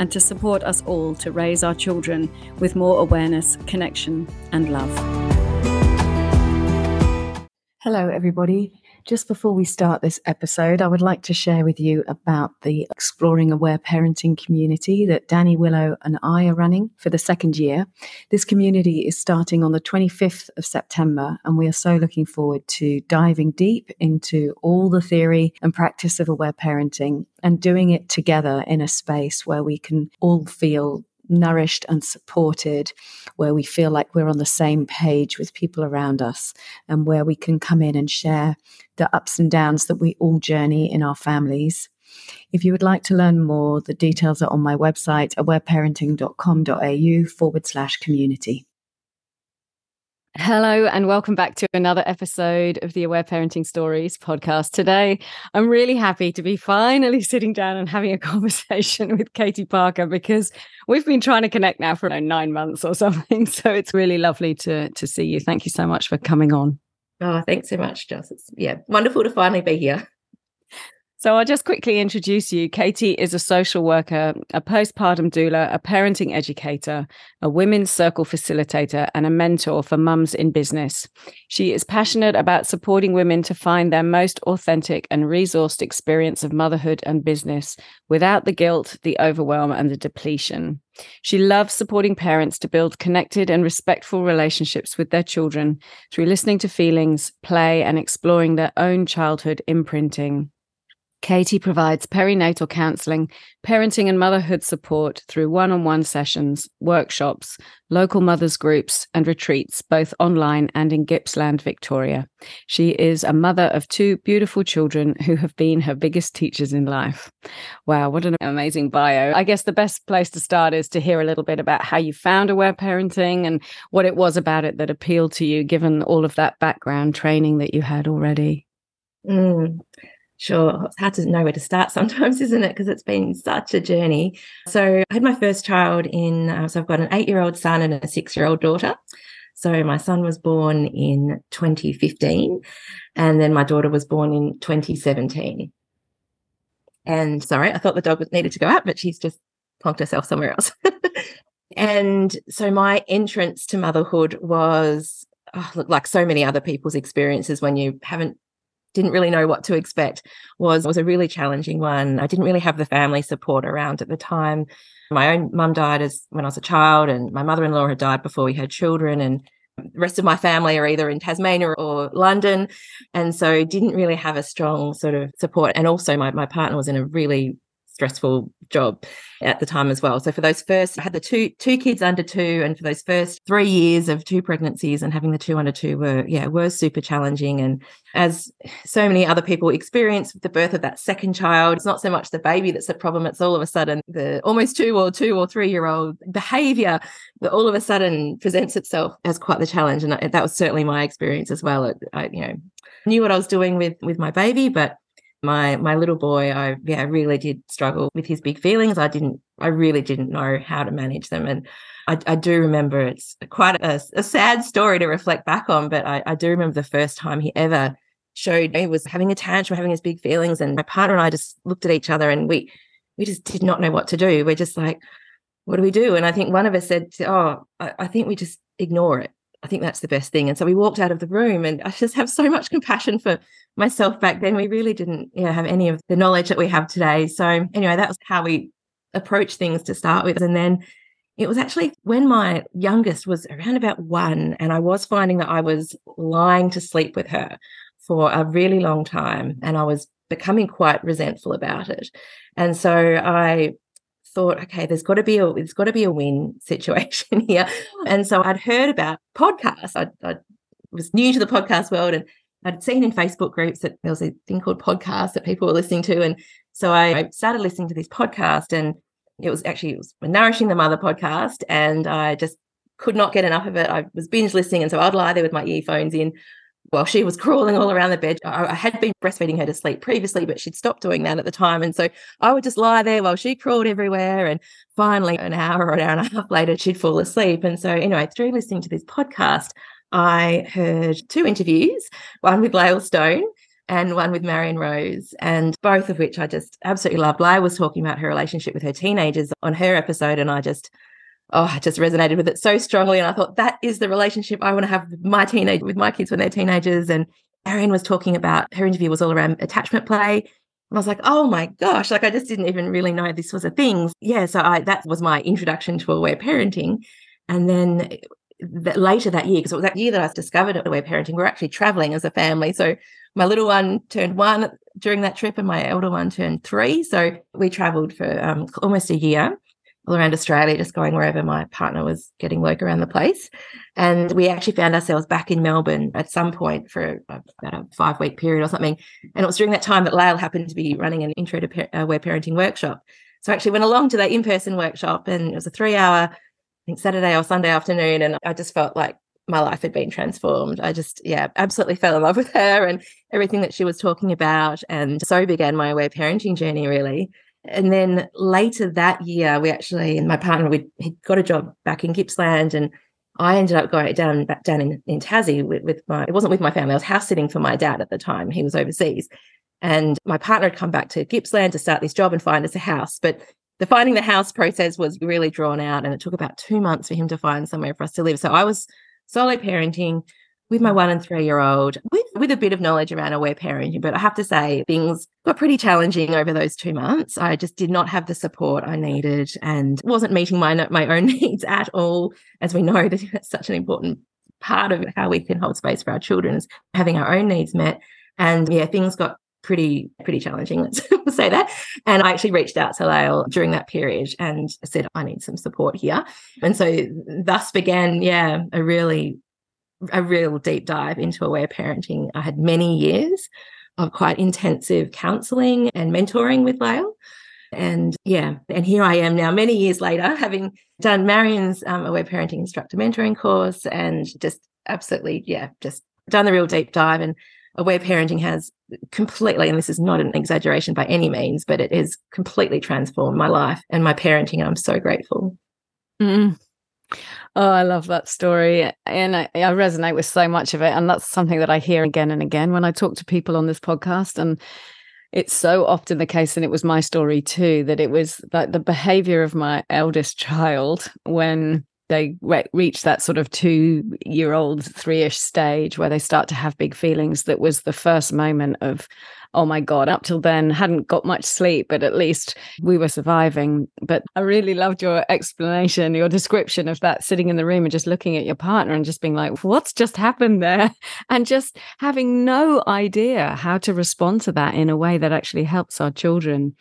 and to support us all to raise our children with more awareness, connection, and love. Hello, everybody. Just before we start this episode, I would like to share with you about the Exploring Aware Parenting community that Danny Willow and I are running for the second year. This community is starting on the 25th of September, and we are so looking forward to diving deep into all the theory and practice of aware parenting and doing it together in a space where we can all feel nourished and supported, where we feel like we're on the same page with people around us, and where we can come in and share the ups and downs that we all journey in our families. If you would like to learn more, the details are on my website, awareparenting.com.au forward slash community. Hello, and welcome back to another episode of the Aware Parenting Stories podcast. Today, I'm really happy to be finally sitting down and having a conversation with Katie Parker because we've been trying to connect now for nine months or something. So it's really lovely to to see you. Thank you so much for coming on. Oh, thanks so much, Joss. It's yeah, wonderful to finally be here. So I'll just quickly introduce you. Katie is a social worker, a postpartum doula, a parenting educator, a women's circle facilitator, and a mentor for mums in business. She is passionate about supporting women to find their most authentic and resourced experience of motherhood and business without the guilt, the overwhelm, and the depletion. She loves supporting parents to build connected and respectful relationships with their children through listening to feelings, play, and exploring their own childhood imprinting. Katie provides perinatal counselling, parenting and motherhood support through one on one sessions, workshops, local mothers groups, and retreats, both online and in Gippsland, Victoria. She is a mother of two beautiful children who have been her biggest teachers in life. Wow, what an amazing bio. I guess the best place to start is to hear a little bit about how you found aware parenting and what it was about it that appealed to you, given all of that background training that you had already. Mm. Sure. It's hard to know where to start sometimes, isn't it? Because it's been such a journey. So I had my first child in, uh, so I've got an eight year old son and a six year old daughter. So my son was born in 2015, and then my daughter was born in 2017. And sorry, I thought the dog needed to go out, but she's just plonked herself somewhere else. and so my entrance to motherhood was oh, look, like so many other people's experiences when you haven't didn't really know what to expect was was a really challenging one. I didn't really have the family support around at the time. My own mum died as when I was a child, and my mother-in-law had died before we had children, and the rest of my family are either in Tasmania or London, and so didn't really have a strong sort of support. And also, my my partner was in a really stressful job at the time as well. So for those first, I had the two two kids under two, and for those first three years of two pregnancies and having the two under two were yeah were super challenging. And as so many other people experience with the birth of that second child, it's not so much the baby that's the problem. It's all of a sudden the almost two or two or three year old behavior that all of a sudden presents itself as quite the challenge. And that was certainly my experience as well. I, you know knew what I was doing with with my baby, but my my little boy i yeah really did struggle with his big feelings. I didn't i really didn't know how to manage them. And i, I do remember it's quite a, a, sad story to reflect back on but I, I do remember the first time he ever showed he was having a tantrum having his big feelings and my partner and i just looked at each other and we we just did not know what to do. We're just like what do we do? And i think one of us said oh I, I think we just ignore it. I think that's the best thing. And so we walked out of the room, and I just have so much compassion for myself back then. We really didn't you know, have any of the knowledge that we have today. So, anyway, that was how we approached things to start with. And then it was actually when my youngest was around about one, and I was finding that I was lying to sleep with her for a really long time, and I was becoming quite resentful about it. And so I thought, okay, there's got to be a there's got to be a win situation here. And so I'd heard about podcasts. I, I was new to the podcast world, and I'd seen in Facebook groups that there was a thing called podcasts that people were listening to, and so I started listening to this podcast, and it was actually it was a Nourishing the Mother podcast, and I just could not get enough of it. I was binge listening. And so I'd lie there with my earphones in while she was crawling all around the bed. I had been breastfeeding her to sleep previously, but she'd stopped doing that at the time. And so I would just lie there while she crawled everywhere. And finally, an hour or an hour and a half later, she'd fall asleep. And so, anyway, through listening to this podcast, I heard two interviews, one with Lael Stone and one with Marion Rose, and both of which I just absolutely loved. Lael was talking about her relationship with her teenagers on her episode, and I just oh, I just resonated with it so strongly. And I thought that is the relationship I want to have with my teenage with my kids when they're teenagers. And Marion was talking about her interview was all around attachment play. And I was like, oh my gosh, like I just didn't even really know this was a thing. Yeah. So I that was my introduction to aware parenting. And then that later that year, because it was that year that I discovered aware parenting, we are actually traveling as a family. So my little one turned one during that trip, and my elder one turned three. So we traveled for um, almost a year all around Australia, just going wherever my partner was getting work around the place. And we actually found ourselves back in Melbourne at some point for about a five week period or something. And it was during that time that Lael happened to be running an intro to aware parenting workshop. So I actually went along to that in person workshop, and it was a three hour, think Saturday or Sunday afternoon. And I just felt like my life had been transformed. I just, yeah, absolutely fell in love with her and everything that she was talking about. And so began my aware parenting journey, really. And then later that year, we actually, and my partner, we he got a job back in Gippsland, and I ended up going down back down in, in Tassie with, with my. It wasn't with my family. I was house sitting for my dad at the time. He was overseas, and my partner had come back to Gippsland to start this job and find us a house. But the finding the house process was really drawn out, and it took about two months for him to find somewhere for us to live. So I was solo parenting with my mm. one and three year old with, with a bit of knowledge around aware parenting. But I have to say, things got pretty challenging over those two months. I just did not have the support I needed and wasn't meeting my, my own needs at all. As we know, that that's such an important part of how we can hold space for our children is having our own needs met. And yeah, things got pretty pretty challenging let's say that and i actually reached out to Lael during that period and said i need some support here and so thus began yeah a really a real deep dive into aware parenting. I had many years of quite intensive counseling and mentoring with Lael. And yeah, and here I am now, many years later, having done Marion's um, aware parenting instructor mentoring course and just absolutely, yeah, just done the real deep dive. And aware parenting has completely, and this is not an exaggeration by any means, but it has completely transformed my life and my parenting. And I'm so grateful. Mm. Oh, I love that story. And I, I, resonate with so much of it. And that's something that I hear again and again when I talk to people on this podcast. And it's so often the case, and it was my story too, that it was like the behavior of my eldest child when they re- reach that sort of two year old, three ish stage where they start to have big feelings. That was the first moment of, oh my God, up till then hadn't got much sleep, but at least we were surviving. But I really loved your explanation, your description of that sitting in the room and just looking at your partner and just being like, what's just happened there? And just having no idea how to respond to that in a way that actually helps our children.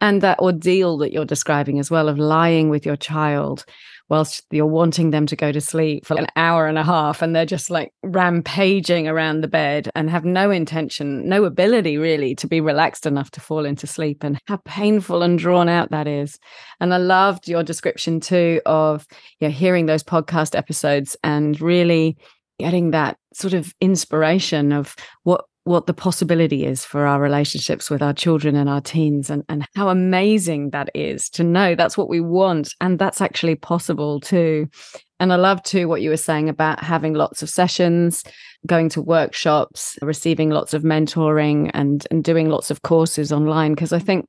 And that ordeal that you're describing as well of lying with your child whilst you're wanting them to go to sleep for an hour and a half and they're just like rampaging around the bed and have no intention, no ability really to be relaxed enough to fall into sleep and how painful and drawn out that is. And I loved your description too of you know, hearing those podcast episodes and really getting that sort of inspiration of what what the possibility is for our relationships with our children and our teens and, and how amazing that is to know that's what we want and that's actually possible too. And i love too what you were saying about having lots of sessions going to workshops receiving lots of mentoring and and doing lots of courses online because i think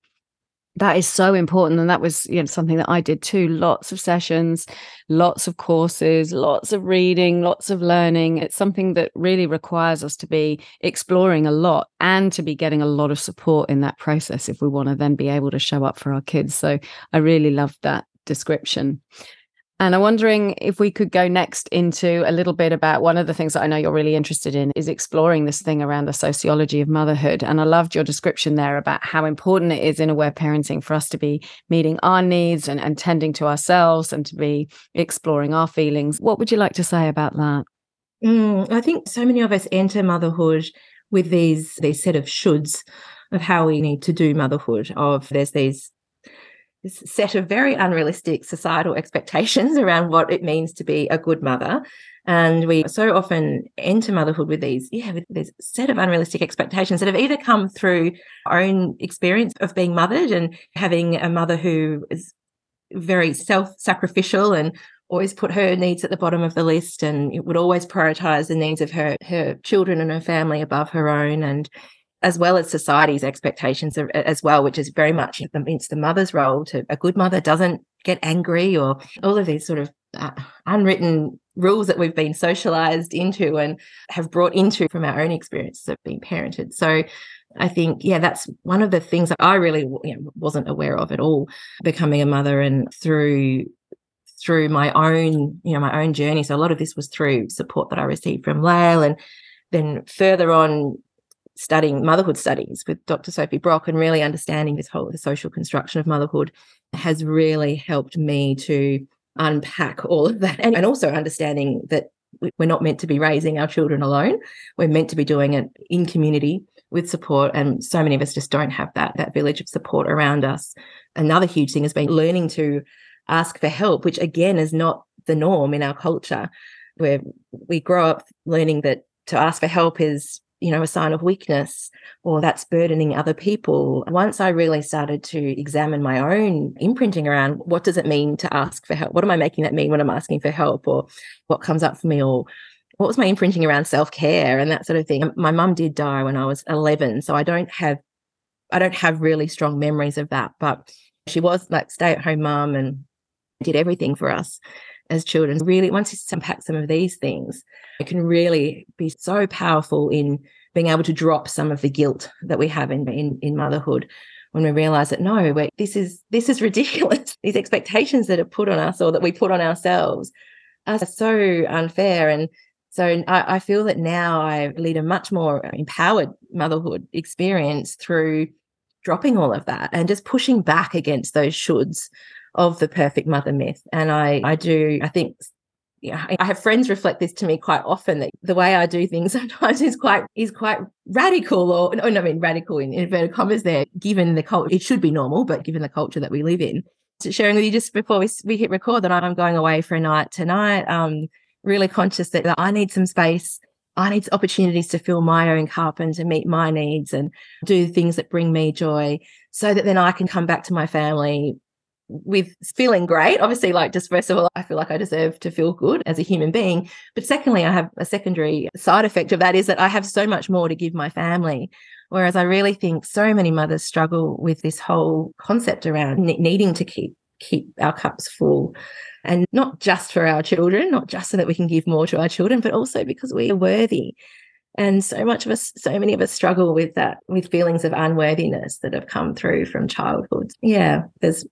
that is so important and that was you know something that i did too. Lots of sessions lots of courses lots of reading lots of learning. It's something that really requires us to be exploring a lot and to be getting a lot of support in that process if we want to then be able to show up for our kids. So i really loved that description and I'm wondering if we could go next into a little bit about one of the things that I know you're really interested in is exploring this thing around the sociology of motherhood. And I loved your description there about how important it is in aware parenting for us to be meeting our needs and, and tending to ourselves and to be exploring our feelings. What would you like to say about that? Mm, I think so many of us enter motherhood with these these set of shoulds of how we need to do motherhood. Of there's these this set of very unrealistic societal expectations around what it means to be a good mother. And we so often enter motherhood with these, yeah, with this set of unrealistic expectations that have either come through our own experience of being mothered and having a mother who is very self-sacrificial and always put her needs at the bottom of the list and would always prioritize the needs of her her children and her family above her own and as well as society's expectations as well, which is very much it's the mother's role to a good mother doesn't get angry or all of these sort of uh, unwritten rules that we've been socialized into and have brought into from our own experiences of being parented. So I think, yeah, that's one of the things that I really you know, wasn't aware of at all becoming a mother and through through my own, you know, my own journey. So a lot of this was through support that I received from Lael and then further on studying motherhood studies with Dr. Sophie Brock and really understanding this whole social construction of motherhood has really helped me to unpack all of that and, and also understanding that we're not meant to be raising our children alone. We're meant to be doing it in community with support. And so many of us just don't have that, that village of support around us. Another huge thing has been learning to ask for help, which again is not the norm in our culture, where we grow up learning that to ask for help is you know, a sign of weakness or that's burdening other people. Once I really started to examine my own imprinting around what does it mean to ask for help? What am I making that mean when I'm asking for help or what comes up for me or what was my imprinting around self-care and that sort of thing. My mum did die when I was 11, so I don't have I don't have really strong memories of that, but she was like stay-at-home mum and did everything for us as children. Really, once you unpack some of these things, it can really be so powerful in being able to drop some of the guilt that we have in in, in motherhood when we realize that no, this is this is ridiculous. These expectations that are put on us or that we put on ourselves are so unfair. And so I, I feel that now I lead a much more empowered motherhood experience through dropping all of that and just pushing back against those shoulds of the perfect mother myth. And I, I do, I think yeah, I have friends reflect this to me quite often that the way I do things sometimes is quite is quite radical or no, I mean radical in inverted commas there, given the culture. It should be normal, but given the culture that we live in. So sharing with you just before we, we hit record that I'm going away for a night tonight. Um, really conscious that, that I need some space. I need opportunities to fill my own cup and to meet my needs and do things that bring me joy so that then I can come back to my family with feeling great. Obviously, like just first of all, I feel like I deserve to feel good as a human being. But secondly, I have a secondary side effect of that is that I have so much more to give my family. Whereas I really think so many mothers struggle with this whole concept around needing to keep keep our cups full. And not just for our children, not just so that we can give more to our children, but also because we are worthy. And so much of us, so many of us struggle with that, with feelings of unworthiness that have come through from childhood. Yeah, there's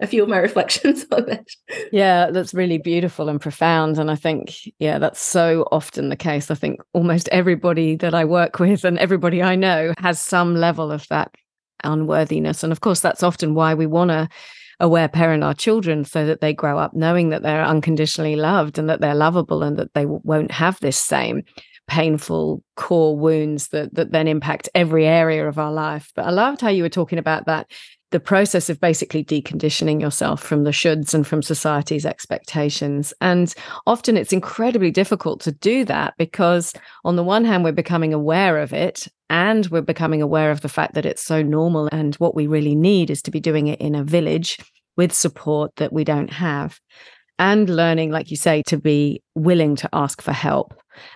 a few of my reflections on it. Yeah, that's really beautiful and profound. And I think, yeah, that's so often the case. I think almost everybody that I work with and everybody I know has some level of that unworthiness. And of course, that's often why we want to aware parent our children so that they grow up knowing that they're unconditionally loved and that they're lovable and that they won't have this same painful core wounds that that then impact every area of our life. But I loved how you were talking about that the process of basically deconditioning yourself from the shoulds and from society's expectations. And often it's incredibly difficult to do that because, on the one hand, we're becoming aware of it and we're becoming aware of the fact that it's so normal. And what we really need is to be doing it in a village with support that we don't have. And learning, like you say, to be willing to ask for help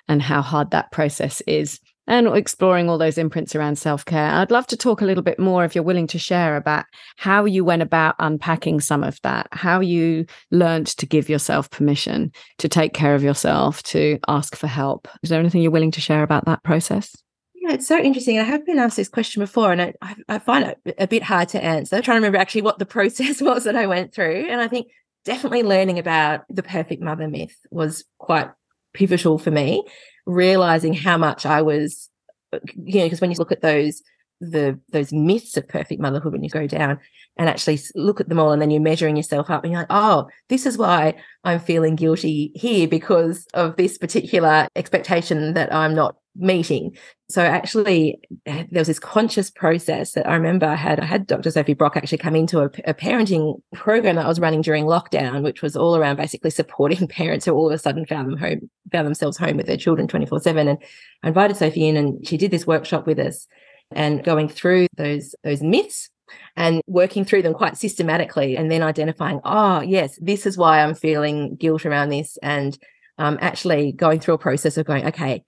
and how hard that process is and exploring all those imprints around self care. I'd love to talk a little bit more, if you're willing to share, about how you went about unpacking some of that, how you learned to give yourself permission to take care of yourself, to ask for help. Is there anything you're willing to share about that process? Yeah, it's so interesting. I have been asked this question before, and I, I find it a bit hard to answer. I'm trying to remember actually what the process was that I went through. And I think definitely learning about the perfect mother myth was quite pivotal for me realizing how much I was, you know, because when you look at those the those myths of perfect motherhood when you go down and actually look at them all and then you're measuring yourself up and you're like oh this is why i'm feeling guilty here because of this particular expectation that i'm not meeting. So actually, there was this conscious process that I remember I had. I had Dr. Sophie Brock actually come into a, a, parenting program that I was running during lockdown, which was all around basically supporting parents who all of a sudden found them home, found themselves home with their children twenty four seven. And I invited Sophie in, and she did this workshop with us, and going through those those myths and working through them quite systematically, and then identifying, oh yes, this is why I'm feeling guilt around this, and um, actually going through a process of going, okay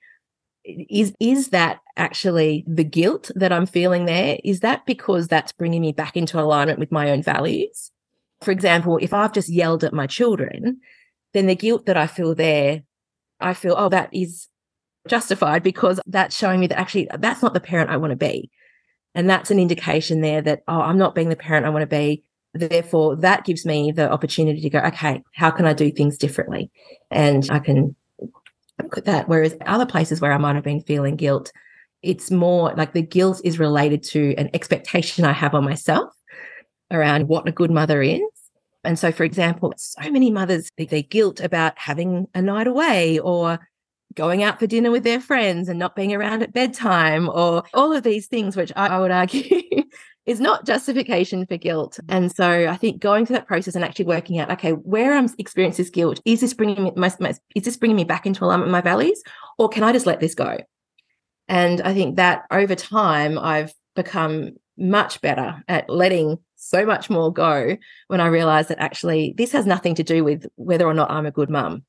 is is that actually the guilt that i'm feeling there? Is that because that's bringing me back into alignment with my own values? For example if i've just yelled at my children then the guilt that i feel there i feel oh that is justified because that's showing me that actually that's not the parent i want to be. And that's an indication there that oh i'm not being the parent i want to be. Therefore that gives me the opportunity to go okay how can i do things differently? And i can look at that. Whereas other places where I might have been feeling guilt, it's more like the guilt is related to an expectation I have on myself around what a good mother is. And so, for example, so many mothers, they guilt about having a night away or going out for dinner with their friends and not being around at bedtime or all of these things, which I, I would argue is not justification for guilt. And so I think going through that process and actually working out, okay, where I'm experiencing this guilt, is this bringing me, my, my, is this bringing me back into alignment with my values, or can I just let this go? And I think that over time, I've become much better at letting so much more go when I realize that actually this has nothing to do with whether or not I'm a good mum.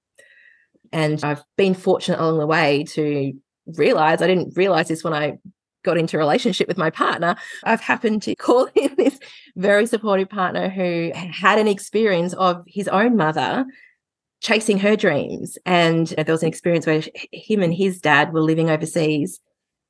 And I've been fortunate along the way to realize I didn't realize this when I got into a relationship with my partner, I've happened to call in this very supportive partner who had an experience of his own mother chasing her dreams. And there was an experience where him and his dad were living overseas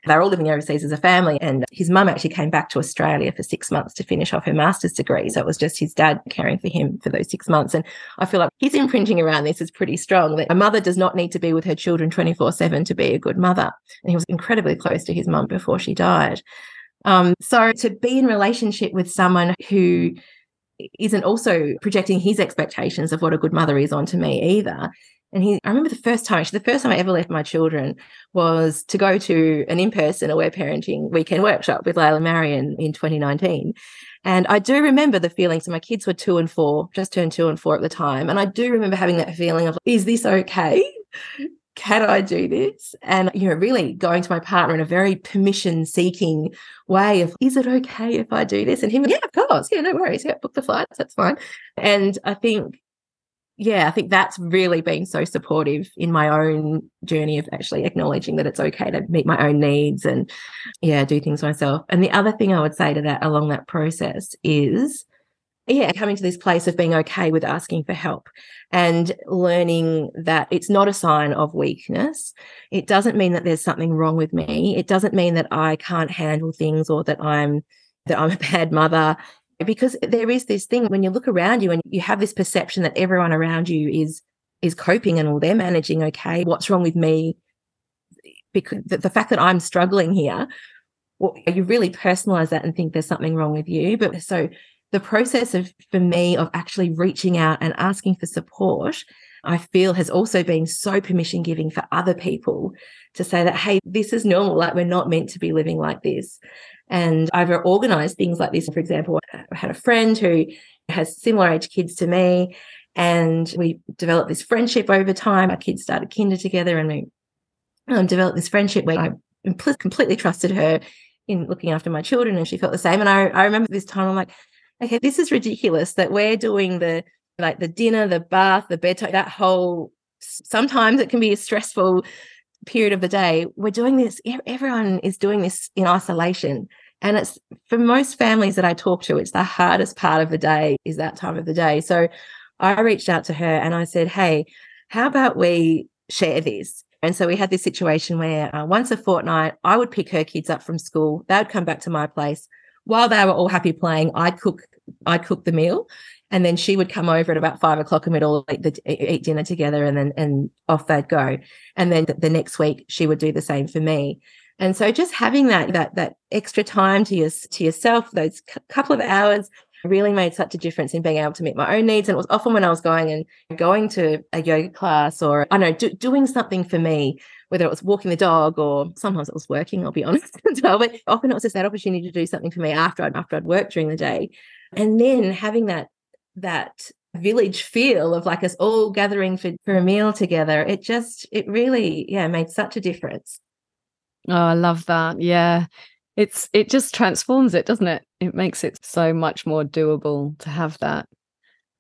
they're all living overseas as a family. And his mum actually came back to Australia for six months to finish off her master's degree. So it was just his dad caring for him for those six months. And I feel like his imprinting around this is pretty strong that a mother does not need to be with her children 24 7 to be a good mother. And he was incredibly close to his mum before she died. Um, so to be in relationship with someone who isn't also projecting his expectations of what a good mother is onto me either and he, I remember the first time, actually, the first time I ever left my children was to go to an in person aware parenting weekend workshop with Layla Marion in 2019. And I do remember the feeling. So my kids were two and four, just turned two and four at the time. And I do remember having that feeling of, is this okay? Can I do this? And, you know, really going to my partner in a very permission seeking way of, is it okay if I do this? And him, yeah, of course. Yeah, no worries. Yeah, book the flights. That's fine. And I think yeah, I think that's really been so supportive in my own journey of actually acknowledging that it's okay to meet my own needs and, yeah, do things myself. And the other thing I would say to that along that process is, yeah, coming to this place of being okay with asking for help and learning that it's not a sign of weakness. It doesn't mean that there's something wrong with me. It doesn't mean that I can't handle things or that I'm that I'm a bad mother because there is this thing when you look around you and you have this perception that everyone around you is is coping and all they're managing okay what's wrong with me because the, fact that i'm struggling here well, you really personalize that and think there's something wrong with you but so the process of for me of actually reaching out and asking for support i feel has also been so permission giving for other people to say that hey this is normal like we're not meant to be living like this and I've organized things like this. For example, I had a friend who has similar age kids to me, and we developed this friendship over time. Our kids started kinder together, and we um, developed this friendship where I completely trusted her in looking after my children, and she felt the same. And I, I remember this time, I'm like, okay, this is ridiculous that we're doing the like the dinner, the bath, the bedtime, that whole. Sometimes it can be a stressful period of the day, we're doing this, everyone is doing this in isolation. And it's for most families that I talk to, it's the hardest part of the day is that time of the day. So I reached out to her and I said, Hey, how about we share this? And so we had this situation where uh, once a fortnight, I would pick her kids up from school. They would come back to my place. While they were all happy playing, I'd cook, I'd cook the meal and then she would come over at about five o'clock and we'd all eat, the, eat dinner together and then and off they'd go and then the, next week she would do the same for me and so just having that that that extra time to your to yourself those c- couple of hours really made such a difference in being able to meet my own needs. And it was often when I was going and going to a yoga class or I know, do, doing something for me, whether it was walking the dog or sometimes it was working, I'll be honest as well. But often it was just that opportunity to do something for me after I'd after I'd worked during the day. And then having that that village feel of like us all gathering for, for a meal together, it just it really, yeah, made such a difference. Oh, I love that. Yeah. It's it just transforms it, doesn't it? It makes it so much more doable to have that.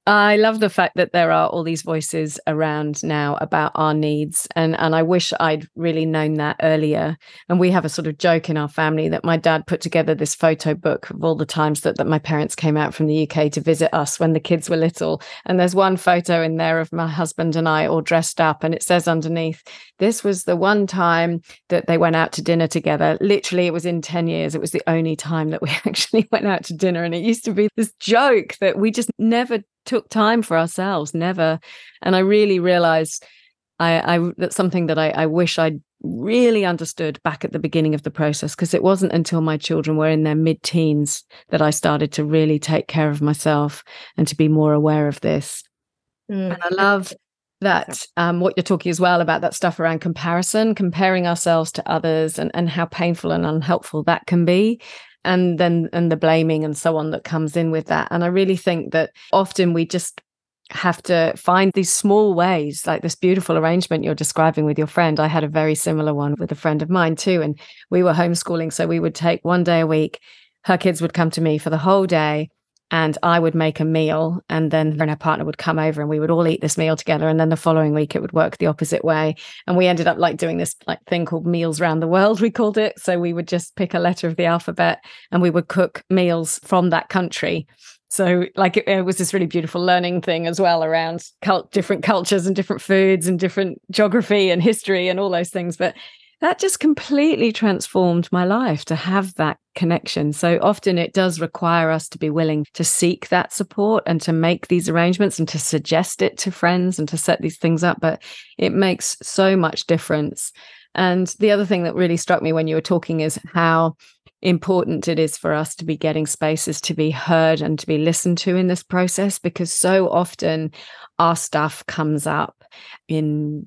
I love the fact that there are all these voices around now about our needs. And, and I wish I'd really known that earlier. And we have a sort of joke in our family that my dad put together this photo book of all the times that, that my parents came out from the UK to visit us when the kids were little. And there's one photo in there of my husband and I all dressed up. And it says underneath, this was the one time that they went out to dinner together. Literally, it was in 10 years. It was the only time that we actually went out to dinner. And it used to be this joke that we just never took time for ourselves, never. And I really realized I, I that's something that I, I wish I'd really understood back at the beginning of the process because it wasn't until my children were in their mid teens that I started to really take care of myself and to be more aware of this. Mm. And I love that um, what you're talking as well about that stuff around comparison, comparing ourselves to others and, and how painful and unhelpful that can be and then and the blaming and so on that comes in with that. And i really think that often we just have to find these small ways like this beautiful arrangement you're describing with your friend. I had a very similar one with a friend of mine too and we were homeschooling so we would take one day a week. Her kids would come to me for the whole day and I would make a meal, and then her and her partner would come over, and we would all eat this meal together. And then the following week, it would work the opposite way, and we ended up like doing this like thing called Meals Round the World. We called it. So we would just pick a letter of the alphabet, and we would cook meals from that country. So like it, it was this really beautiful learning thing as well around cult- different cultures and different foods and different geography and history and all those things. But that just completely transformed my life to have that connection. So often it does require us to be willing to seek that support and to make these arrangements and to suggest it to friends and to set these things up. But it makes so much difference. And the other thing that really struck me when you were talking is how important it is for us to be getting spaces to be heard and to be listened to in this process because so often our stuff comes up in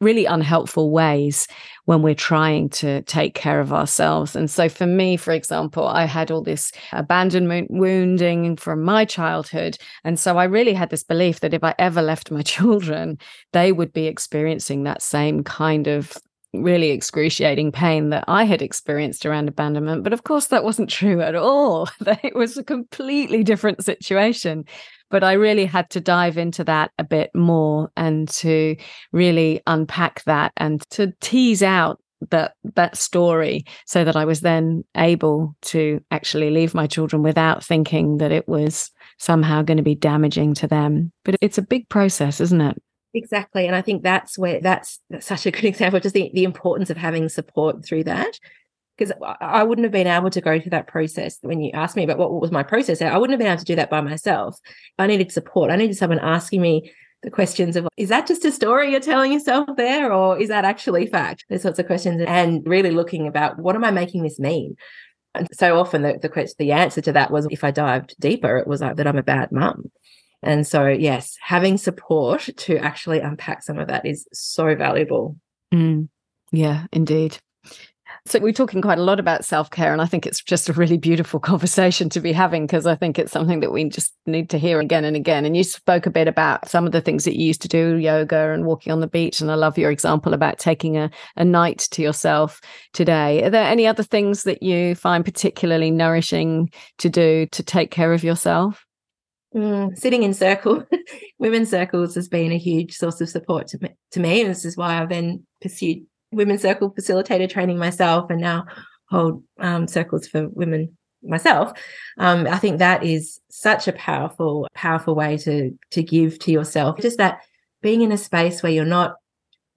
really unhelpful ways when we're trying to take care of ourselves. And so, for me, for example, I had all this abandonment wounding from my childhood. And so, I really had this belief that if I ever left my children, they would be experiencing that same kind of really excruciating pain that I had experienced around abandonment. But of course, that wasn't true at all. it was a completely different situation but I really had to dive into that a bit more and to really unpack that and to tease out that that story so that I was then able to actually leave my children without thinking that it was somehow going to be damaging to them. But it's a big process, isn't it? Exactly. And I think that's where that's, that's such a good example, just the, the importance of having support through that because I wouldn't have been able to go through that process when you asked me about what, was my process. I wouldn't have been able to do that by myself. I needed support. I needed someone asking me the questions of is that just a story you're telling yourself there or is that actually fact those sorts of questions and really looking about what am i making this mean and so often the, the the answer to that was if i dived deeper it was like that i'm a bad mum and so yes having support to actually unpack some of that is so valuable mm. yeah indeed so we're talking quite a lot about self-care and I think it's just a really beautiful conversation to be having because I think it's something that we just need to hear again and again. And you spoke a bit about some of the things that you used to do, yoga and walking on the beach. And I love your example about taking a, a night to yourself today. Are there any other things that you find particularly nourishing to do to take care of yourself? Mm, sitting in circle, women's circles has been a huge source of support to me, to me. And this is why I've then pursued women's circle facilitator training myself and now hold um, circles for women myself. Um, i think that is such a powerful powerful way to to give to yourself. Just that being in a space where you're not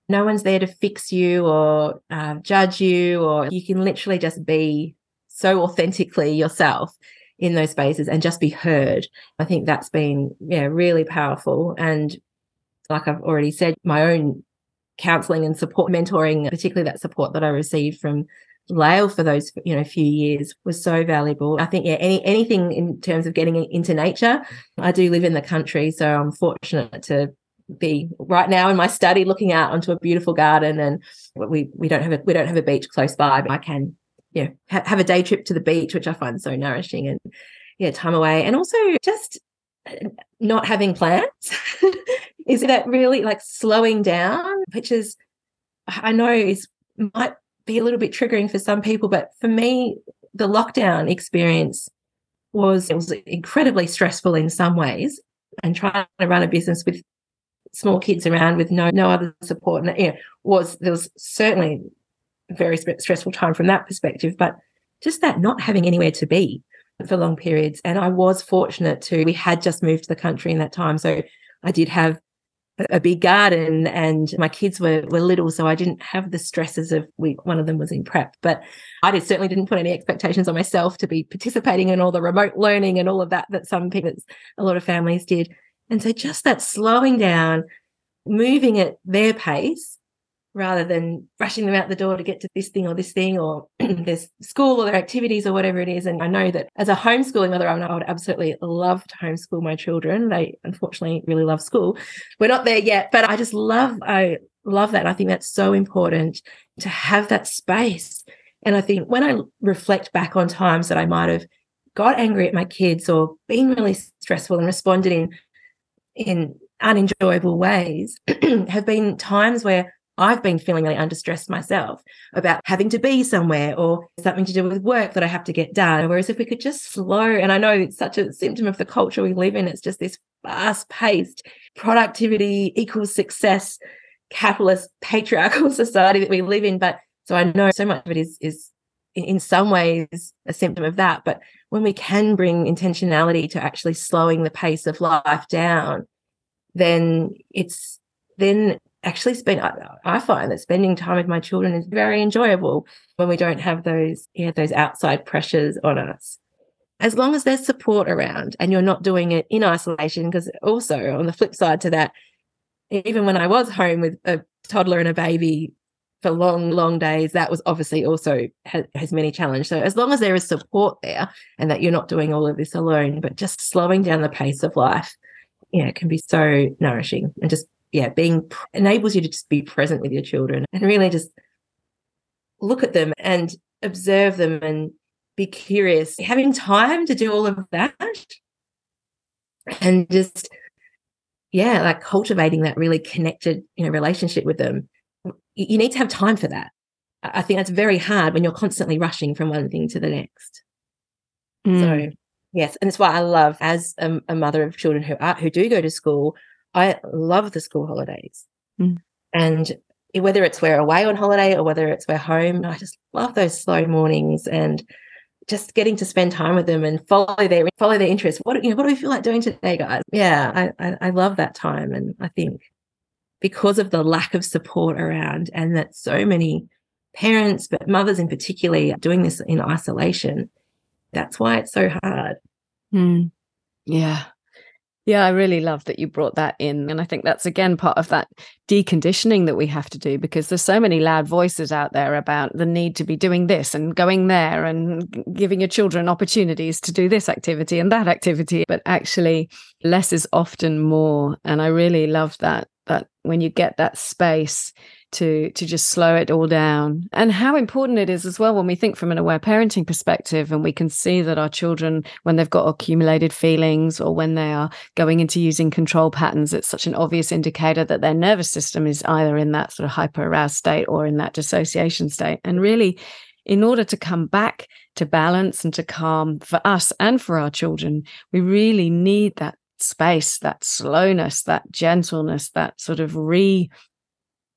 no one's there to fix you or uh, judge you or you can literally just be so authentically yourself in those spaces and just be heard. I think that's been yeah really powerful. And like i've already said my own counseling and support mentoring particularly that support that i received from Lael for those you know few years was so valuable. I think yeah, any anything in terms of getting into nature. I do live in the country, so I'm fortunate to be right now in my study looking out onto a beautiful garden and we we don't have a we don't have a beach close by but I can yeah ha- have a day trip to the beach which I find so nourishing and yeah time away and also just uh, not having plans is that really like slowing down? Which is I know is might be a little bit triggering for some people, but for me, the lockdown experience was it was incredibly stressful in some ways, and trying to run a business with small kids around with no no other support, and you know, was there was certainly a very stressful time from that perspective, but just that not having anywhere to be for long periods, and I was fortunate to we had just moved to the country in that time, so I did have a big garden and my kids were were little so I didn't have the stresses of we one of them was in prep. But I did, certainly didn't put any expectations on myself to be participating in all the remote learning and all of that that some people a lot of families did. And so just that slowing down moving at their pace rather than rushing them out the door to get to this thing or this thing or there's school or their activities or whatever it is. And I know that as a homeschooling mother, I would absolutely love to homeschool my children. They unfortunately really love school. We're not there yet, but I just love, I love that. I think that's so important to have that space. And I think when I reflect back on times that I might have got angry at my kids or been really stressful and responded in in unenjoyable ways have been times where I've been feeling really under stress myself about having to be somewhere or something to do with work that I have to get done. Whereas if we could just slow, and I know it's such a symptom of the culture we live in, it's just this fast paced productivity equals success, capitalist, patriarchal society that we live in. But so I know so much of it is, is in some ways a symptom of that. But when we can bring intentionality to actually slowing the pace of life down, then it's then actually spend I, find that spending time with my children is very enjoyable when we don't have those yeah those outside pressures on us. As long as there's support around and you're not doing it in isolation because also on the flip side to that even when i was home with a toddler and a baby for long long days that was obviously also has, has many challenges. So as long as there is support there and that you're not doing all of this alone but just slowing down the pace of life yeah it can be so nourishing and just yeah, being enables you to just be present with your children and really just look at them and observe them and be curious. Having time to do all of that and just yeah, like cultivating that really connected, you know, relationship with them. You need to have time for that. I think that's very hard when you're constantly rushing from one thing to the next. Mm. So yes, and that's why I love as a, a, mother of children who are who do go to school. I love the school holidays. Mm. And whether it's we're away on holiday or whether it's we're home, I just love those slow mornings and just getting to spend time with them and follow their follow their interests. What you know, what do we feel like doing today, guys? Yeah, I, I, I love that time, and I think because of the lack of support around, and that so many parents, but mothers in particular, are doing this in isolation. That's why it's so hard. Mm. Yeah, yeah, I really love that you brought that in. And I think that's again part of that deconditioning that we have to do because there's so many loud voices out there about the need to be doing this and going there and giving your children opportunities to do this activity and that activity. But actually, less is often more. And I really love that, that when you get that space to to just slow it all down. And how important it is as well when we think from an aware parenting perspective and we can see that our children when they've got accumulated feelings or when they are going into using control patterns it's such an obvious indicator that their nervous system is either in that sort of hyper aroused state or in that dissociation state. And really in order to come back to balance and to calm for us and for our children we really need that space that slowness that gentleness that sort of re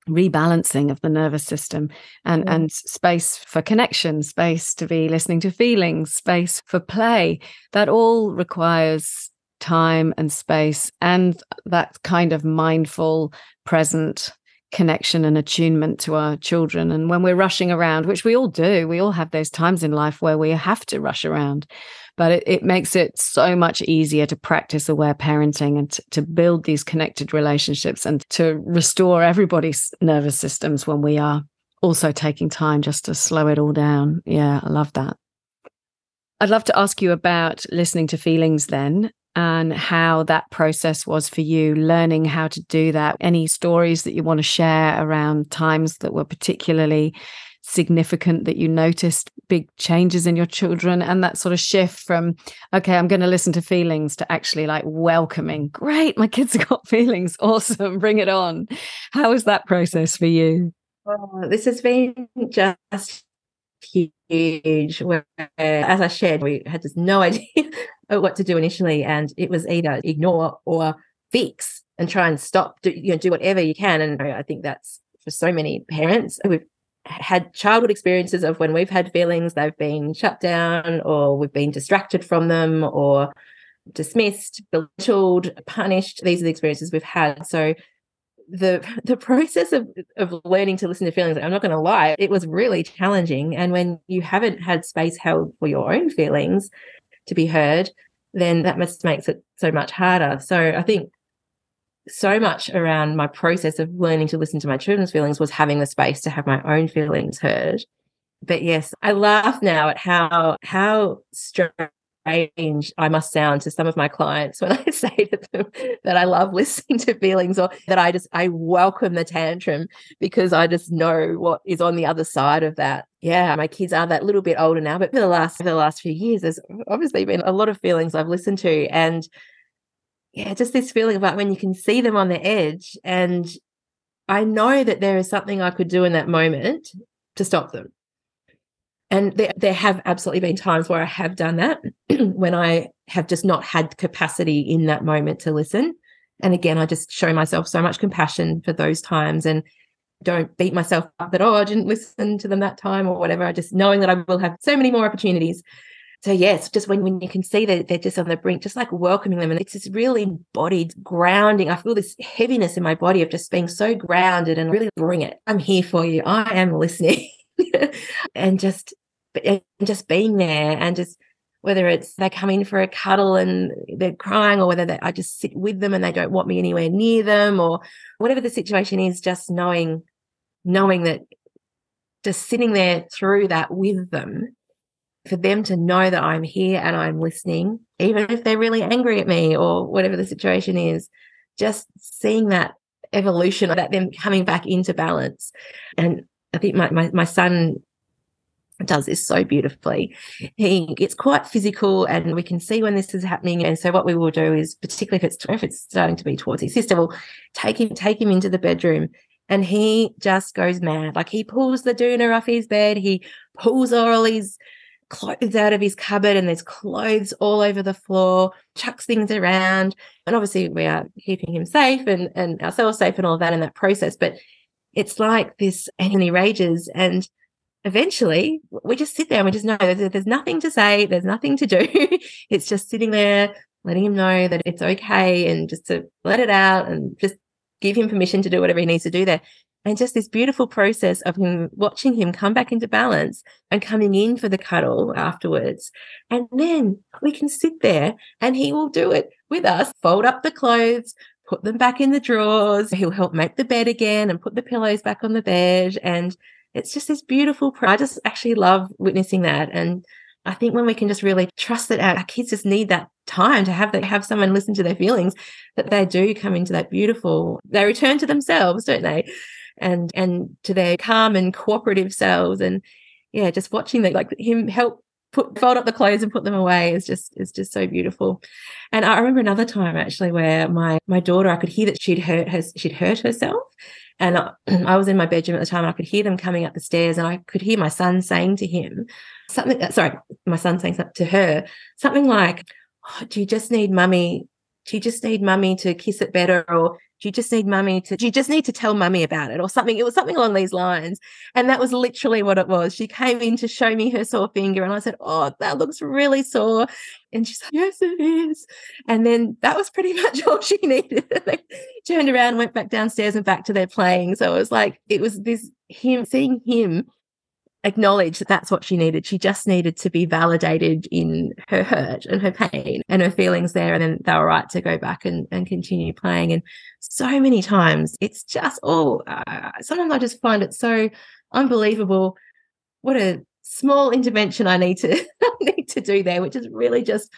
rebalancing of the nervous system and mm. and space for connection space to be listening to feelings space for play that all requires time and space and that kind of mindful present connection and attunement to our children and when we're rushing around which we all do we all have those times in life where we have to rush around but it, it makes it so much easier to practice aware parenting and to, to build these connected relationships and to restore everybody's nervous systems when we are also taking time just to slow it all down. Yeah, I love that. I'd love to ask you about listening to feelings then and how that process was for you, learning how to do that. Any stories that you want to share around times that were particularly significant that you noticed big changes in your children and that sort of shift from okay i'm going to listen to feelings to actually like welcoming great my kids have got feelings awesome bring it on how was that process for you oh, this has been just huge where as i shared we had just no idea what to do initially and it was either ignore or fix and try and stop do, you know do whatever you can and i think that's for so many parents we've had childhood experiences of when we've had feelings, they've been shut down or we've been distracted from them or dismissed, belittled, punished. These are the experiences we've had. So the the process of, of learning to listen to feelings, I'm not going to lie, it was really challenging. And when you haven't had space held for your own feelings to be heard, then that must makes it so much harder. So I think so much around my process of learning to listen to my children's feelings was having the space to have my own feelings heard. But yes, I laugh now at how how strange I must sound to some of my clients when I say to them that I love listening to feelings or that I just I welcome the tantrum because I just know what is on the other side of that. Yeah, my kids are that little bit older now, but for the last for the last few years, there's obviously been a lot of feelings I've listened to and yeah, just this feeling about when you can see them on the edge. And I know that there is something I could do in that moment to stop them. And there, there have absolutely been times where I have done that when I have just not had capacity in that moment to listen. And again, I just show myself so much compassion for those times and don't beat myself up that, oh, I didn't listen to them that time or whatever. I just knowing that I will have so many more opportunities so yes, just when, when you can see that they're just on the brink, just like welcoming them. And it's this really embodied grounding. I feel this heaviness in my body of just being so grounded and really bring it. I'm here for you. I am listening. and just and just being there and just whether it's they come in for a cuddle and they're crying or whether they, I just sit with them and they don't want me anywhere near them or whatever the situation is, just knowing, knowing that just sitting there through that with them for them to know that I'm here and I'm listening, even if they're really angry at me or whatever the situation is, just seeing that evolution of that them coming back into balance. And I think my, my, my son does this so beautifully. He gets quite physical and we can see when this is happening. And so what we will do is particularly if it's if it's starting to be towards his sister, we'll take him, take him into the bedroom and he just goes mad. Like he pulls the doona off his bed, he pulls all his clothes out of his cupboard and there's clothes all over the floor, chucks things around. And obviously we are keeping him safe and, and ourselves safe and all that in that process. But it's like this and he rages and eventually we just sit there and we just know there's nothing to say, there's nothing to do. it's just sitting there, letting him know that it's okay and just to let it out and just give him permission to do whatever he needs to do there and just this beautiful process of him watching him come back into balance and coming in for the cuddle afterwards. And then we can sit there and he will do it with us, fold up the clothes, put them back in the drawers. He'll help make the bed again and put the pillows back on the bed. And it's just this beautiful, I just actually love witnessing that. And I think when we can just really trust that our, kids just need that time to have that, have someone listen to their feelings, that they do come into that beautiful, they return to themselves, don't they? and and to their calm and cooperative selves and yeah just watching that like him help put fold up the clothes and put them away is just is just so beautiful. And i remember another time actually where my my daughter i could hear that she'd hurt her she'd hurt herself. And I, I was in my bedroom at the time and i could hear them coming up the stairs and i could hear my son saying to him something uh, sorry my son saying something to her something like oh, do you just need mummy do you just need mummy to kiss it better or you just need mummy to you just need to tell mummy about it or something. It was something along these lines. And that was literally what it was. She came in to show me her sore finger and i said oh that looks really sore. And she's like yes it is. And then that was pretty much all she needed. They turned around went back downstairs and back to their playing. So it was like it was this him seeing him acknowledge that that's what she needed. She just needed to be validated in her hurt and her pain and her feelings there. And then they were right to go back and, and continue playing. And so many times it's just, oh, uh, sometimes I just find it so unbelievable. What a small intervention I need to need to do there, which is really just,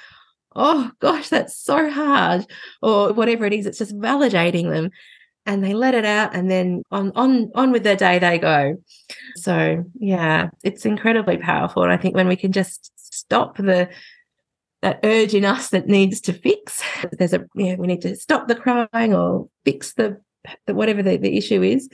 oh gosh, that's so hard, or whatever it is. It's just validating them, and they let it out, and then on on on with their day they go. So yeah, it's incredibly powerful, and I think when we can just stop the that urge in us that needs to fix. There's a yeah, we need to stop the crying or fix the, the whatever the, the issue is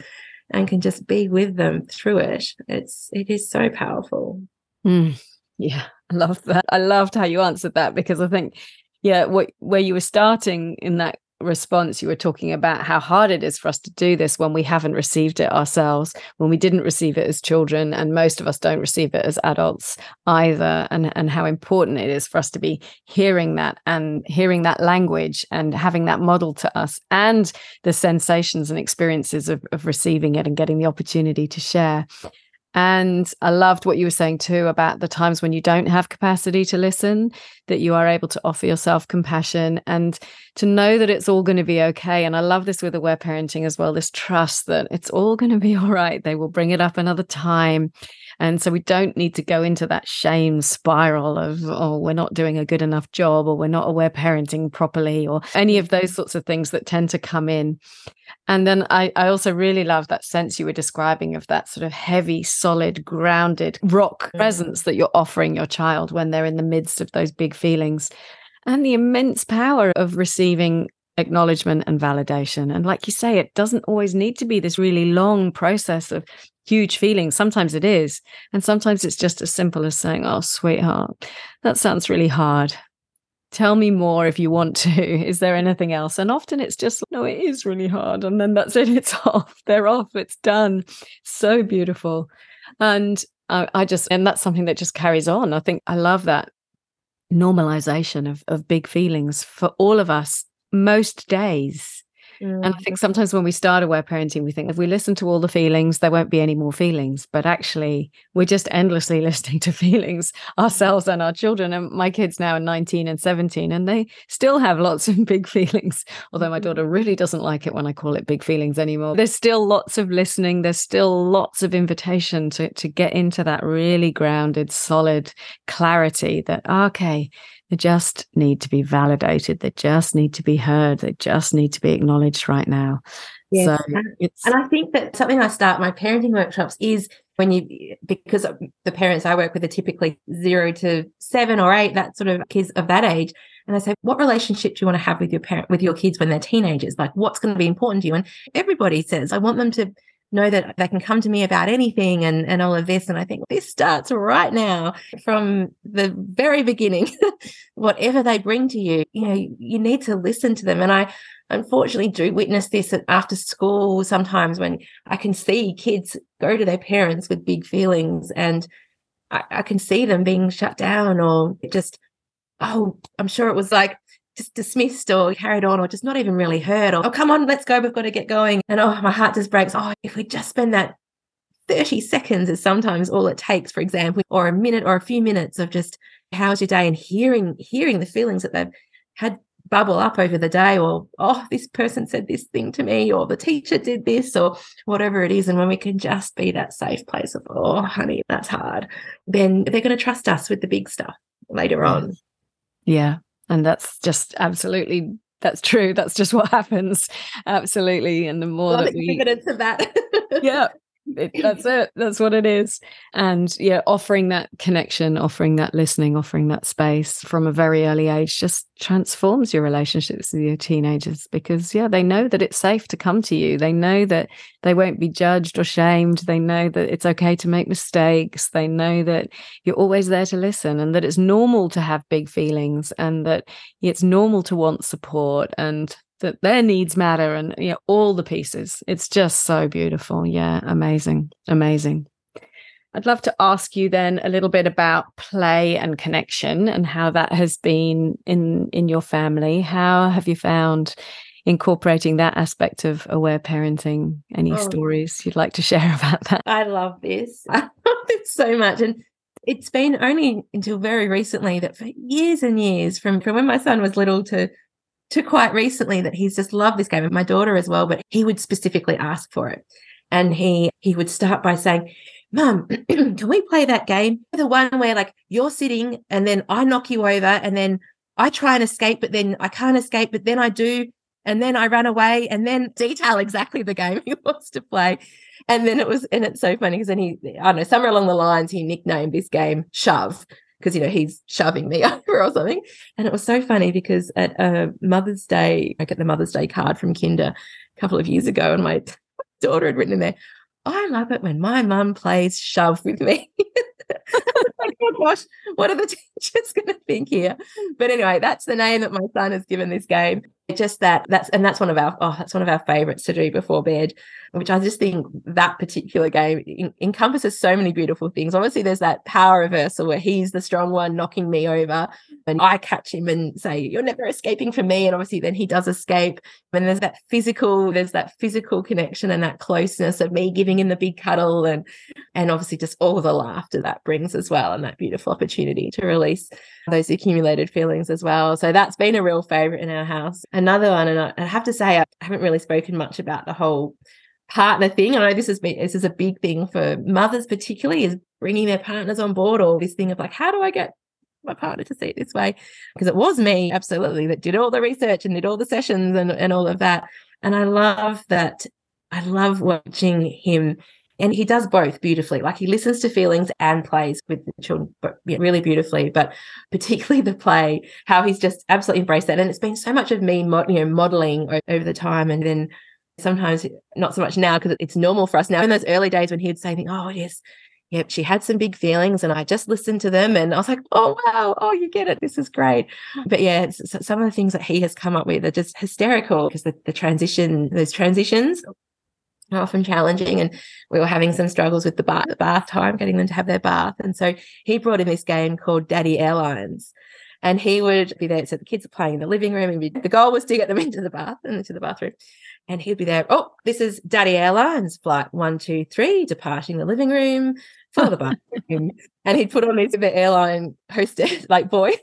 and can just be with them through it. It's it is so powerful. Mm, yeah, I love that. I loved how you answered that because I think, yeah, what where you were starting in that response, you were talking about how hard it is for us to do this when we haven't received it ourselves, when we didn't receive it as children, and most of us don't receive it as adults either, and, and how important it is for us to be hearing that and hearing that language and having that model to us and the sensations and experiences of, of receiving it and getting the opportunity to share. And I loved what you were saying too about the times when you don't have capacity to listen, that you are able to offer yourself compassion and to know that it's all going to be okay. And I love this with aware parenting as well this trust that it's all going to be all right. They will bring it up another time. And so we don't need to go into that shame spiral of, oh, we're not doing a good enough job or we're not aware parenting properly or any of those sorts of things that tend to come in. And then I, I also really love that sense you were describing of that sort of heavy, solid, grounded rock mm-hmm. presence that you're offering your child when they're in the midst of those big feelings and the immense power of receiving acknowledgement and validation. And like you say, it doesn't always need to be this really long process of huge feelings. Sometimes it is. And sometimes it's just as simple as saying, Oh, sweetheart, that sounds really hard. Tell me more if you want to. Is there anything else? And often it's just, no, it is really hard. And then that's it. It's off. They're off. It's done. So beautiful. And I, I just, and that's something that just carries on. I think I love that normalization of, of big feelings for all of us most days and I think sometimes when we start aware parenting, we think if we listen to all the feelings, there won't be any more feelings. But actually, we're just endlessly listening to feelings ourselves and our children. And my kids now are 19 and 17, and they still have lots of big feelings. Although my daughter mm-hmm. really doesn't like it when I call it big feelings anymore. There's still lots of listening. There's still lots of invitation to, to get into that really grounded, solid clarity that, okay, they just need to be validated. They just need to be heard. They just need to be acknowledged right now. Yes. So and I think that something I start my parenting workshops is when you because the parents I work with are typically zero to seven or eight, that sort of kids of that age. And I say, what relationship do you want to have with your parent with your kids when they're teenagers? Like what's going to be important to you? And everybody says, I want them to know that they can come to me about anything and, and all of this. And I think this starts right now from the very beginning. Whatever they bring to you, you know, you need to listen to them. And I unfortunately do witness this after school sometimes when I can see kids go to their parents with big feelings and I, I can see them being shut down or just, oh, I'm sure it was like, just dismissed or carried on or just not even really heard or, oh, come on, let's go. We've got to get going. And oh, my heart just breaks. Oh, if we just spend that 30 seconds is sometimes all it takes, for example, or a minute or a few minutes of just how's your day and hearing, hearing the feelings that they've had bubble up over the day or oh this person said this thing to me or the teacher did this or whatever it is and when we can just be that safe place of oh honey that's hard then they're going to trust us with the big stuff later on yeah and that's just absolutely that's true. That's just what happens. Absolutely. And the more that we evidence of that. Yeah it, that's it. That's what it is. And yeah offering that connection offering that listening offering that space from a very early age just transforms your relationships with your teenagers because yeah they know that it's safe to come to you. They know that they won't be judged or shamed. They know that it's okay to make mistakes. They know that you're always there to listen and that it's normal to have big feelings and that it's normal to want support and that their needs matter and you know all the pieces. It's just so beautiful. Yeah amazing amazing. I'd love to ask you then a little bit about play and connection and how that has been in in your family. How have you found incorporating that aspect of aware parenting? Any oh, stories you'd like to share about that? I love this. I love it so much. And it's been only until very recently that for years and years from, from when my son was little to to quite recently that he's just loved this game and my daughter as well, but he would specifically ask for it. And he he would start by saying, Mum, can we play that game? The one where like you're sitting and then I knock you over and then I try and escape, but then I can't escape, but then I do. And then I run away and then detail exactly the game he wants to play. And then it was, and it's so funny because then he, I don't know, somewhere along the lines, he nicknamed this game Shove because, you know, he's shoving me over or something. And it was so funny because at a Mother's Day, I get the Mother's Day card from Kinder a couple of years ago, and my daughter had written in there, I love it when my mum plays shove with me. oh gosh, what are the teachers going to think here? But anyway, that's the name that my son has given this game. Just that that's and that's one of our oh that's one of our favorites to do before bed, which I just think that particular game in, encompasses so many beautiful things. Obviously, there's that power reversal where he's the strong one knocking me over, and I catch him and say, "You're never escaping from me." And obviously, then he does escape. And there's that physical, there's that physical connection and that closeness of me giving him the big cuddle, and and obviously just all the laughter that brings as well, and that beautiful opportunity to release those accumulated feelings as well. So that's been a real favorite in our house. Another one, and I have to say, I haven't really spoken much about the whole partner thing. I know this been this is a big thing for mothers, particularly, is bringing their partners on board. Or this thing of like, how do I get my partner to see it this way? Because it was me, absolutely, that did all the research and did all the sessions and and all of that. And I love that. I love watching him and he does both beautifully. Like he listens to feelings and plays with the children really beautifully. But particularly the play, how he's just absolutely embraced that. And it's been so much of me, you know, modeling over the time, and then sometimes not so much now because it's normal for us now. In those early days when he'd say, "Oh yes." Yep, she had some big feelings, and I just listened to them, and I was like, "Oh wow, oh you get it, this is great." But yeah, some of the things that he has come up with are just hysterical because the, the transition, those transitions often challenging and we were having some struggles with the bath, the bath time getting them to have their bath. And so he brought in this game called daddy airlines. And he would be there so the kids are playing in the living room and the goal was to get them into the bath and into the bathroom. And he'd be there oh this is daddy airlines flight one two three departing the living room for the bathroom. And he'd put on these the airline hostess like voice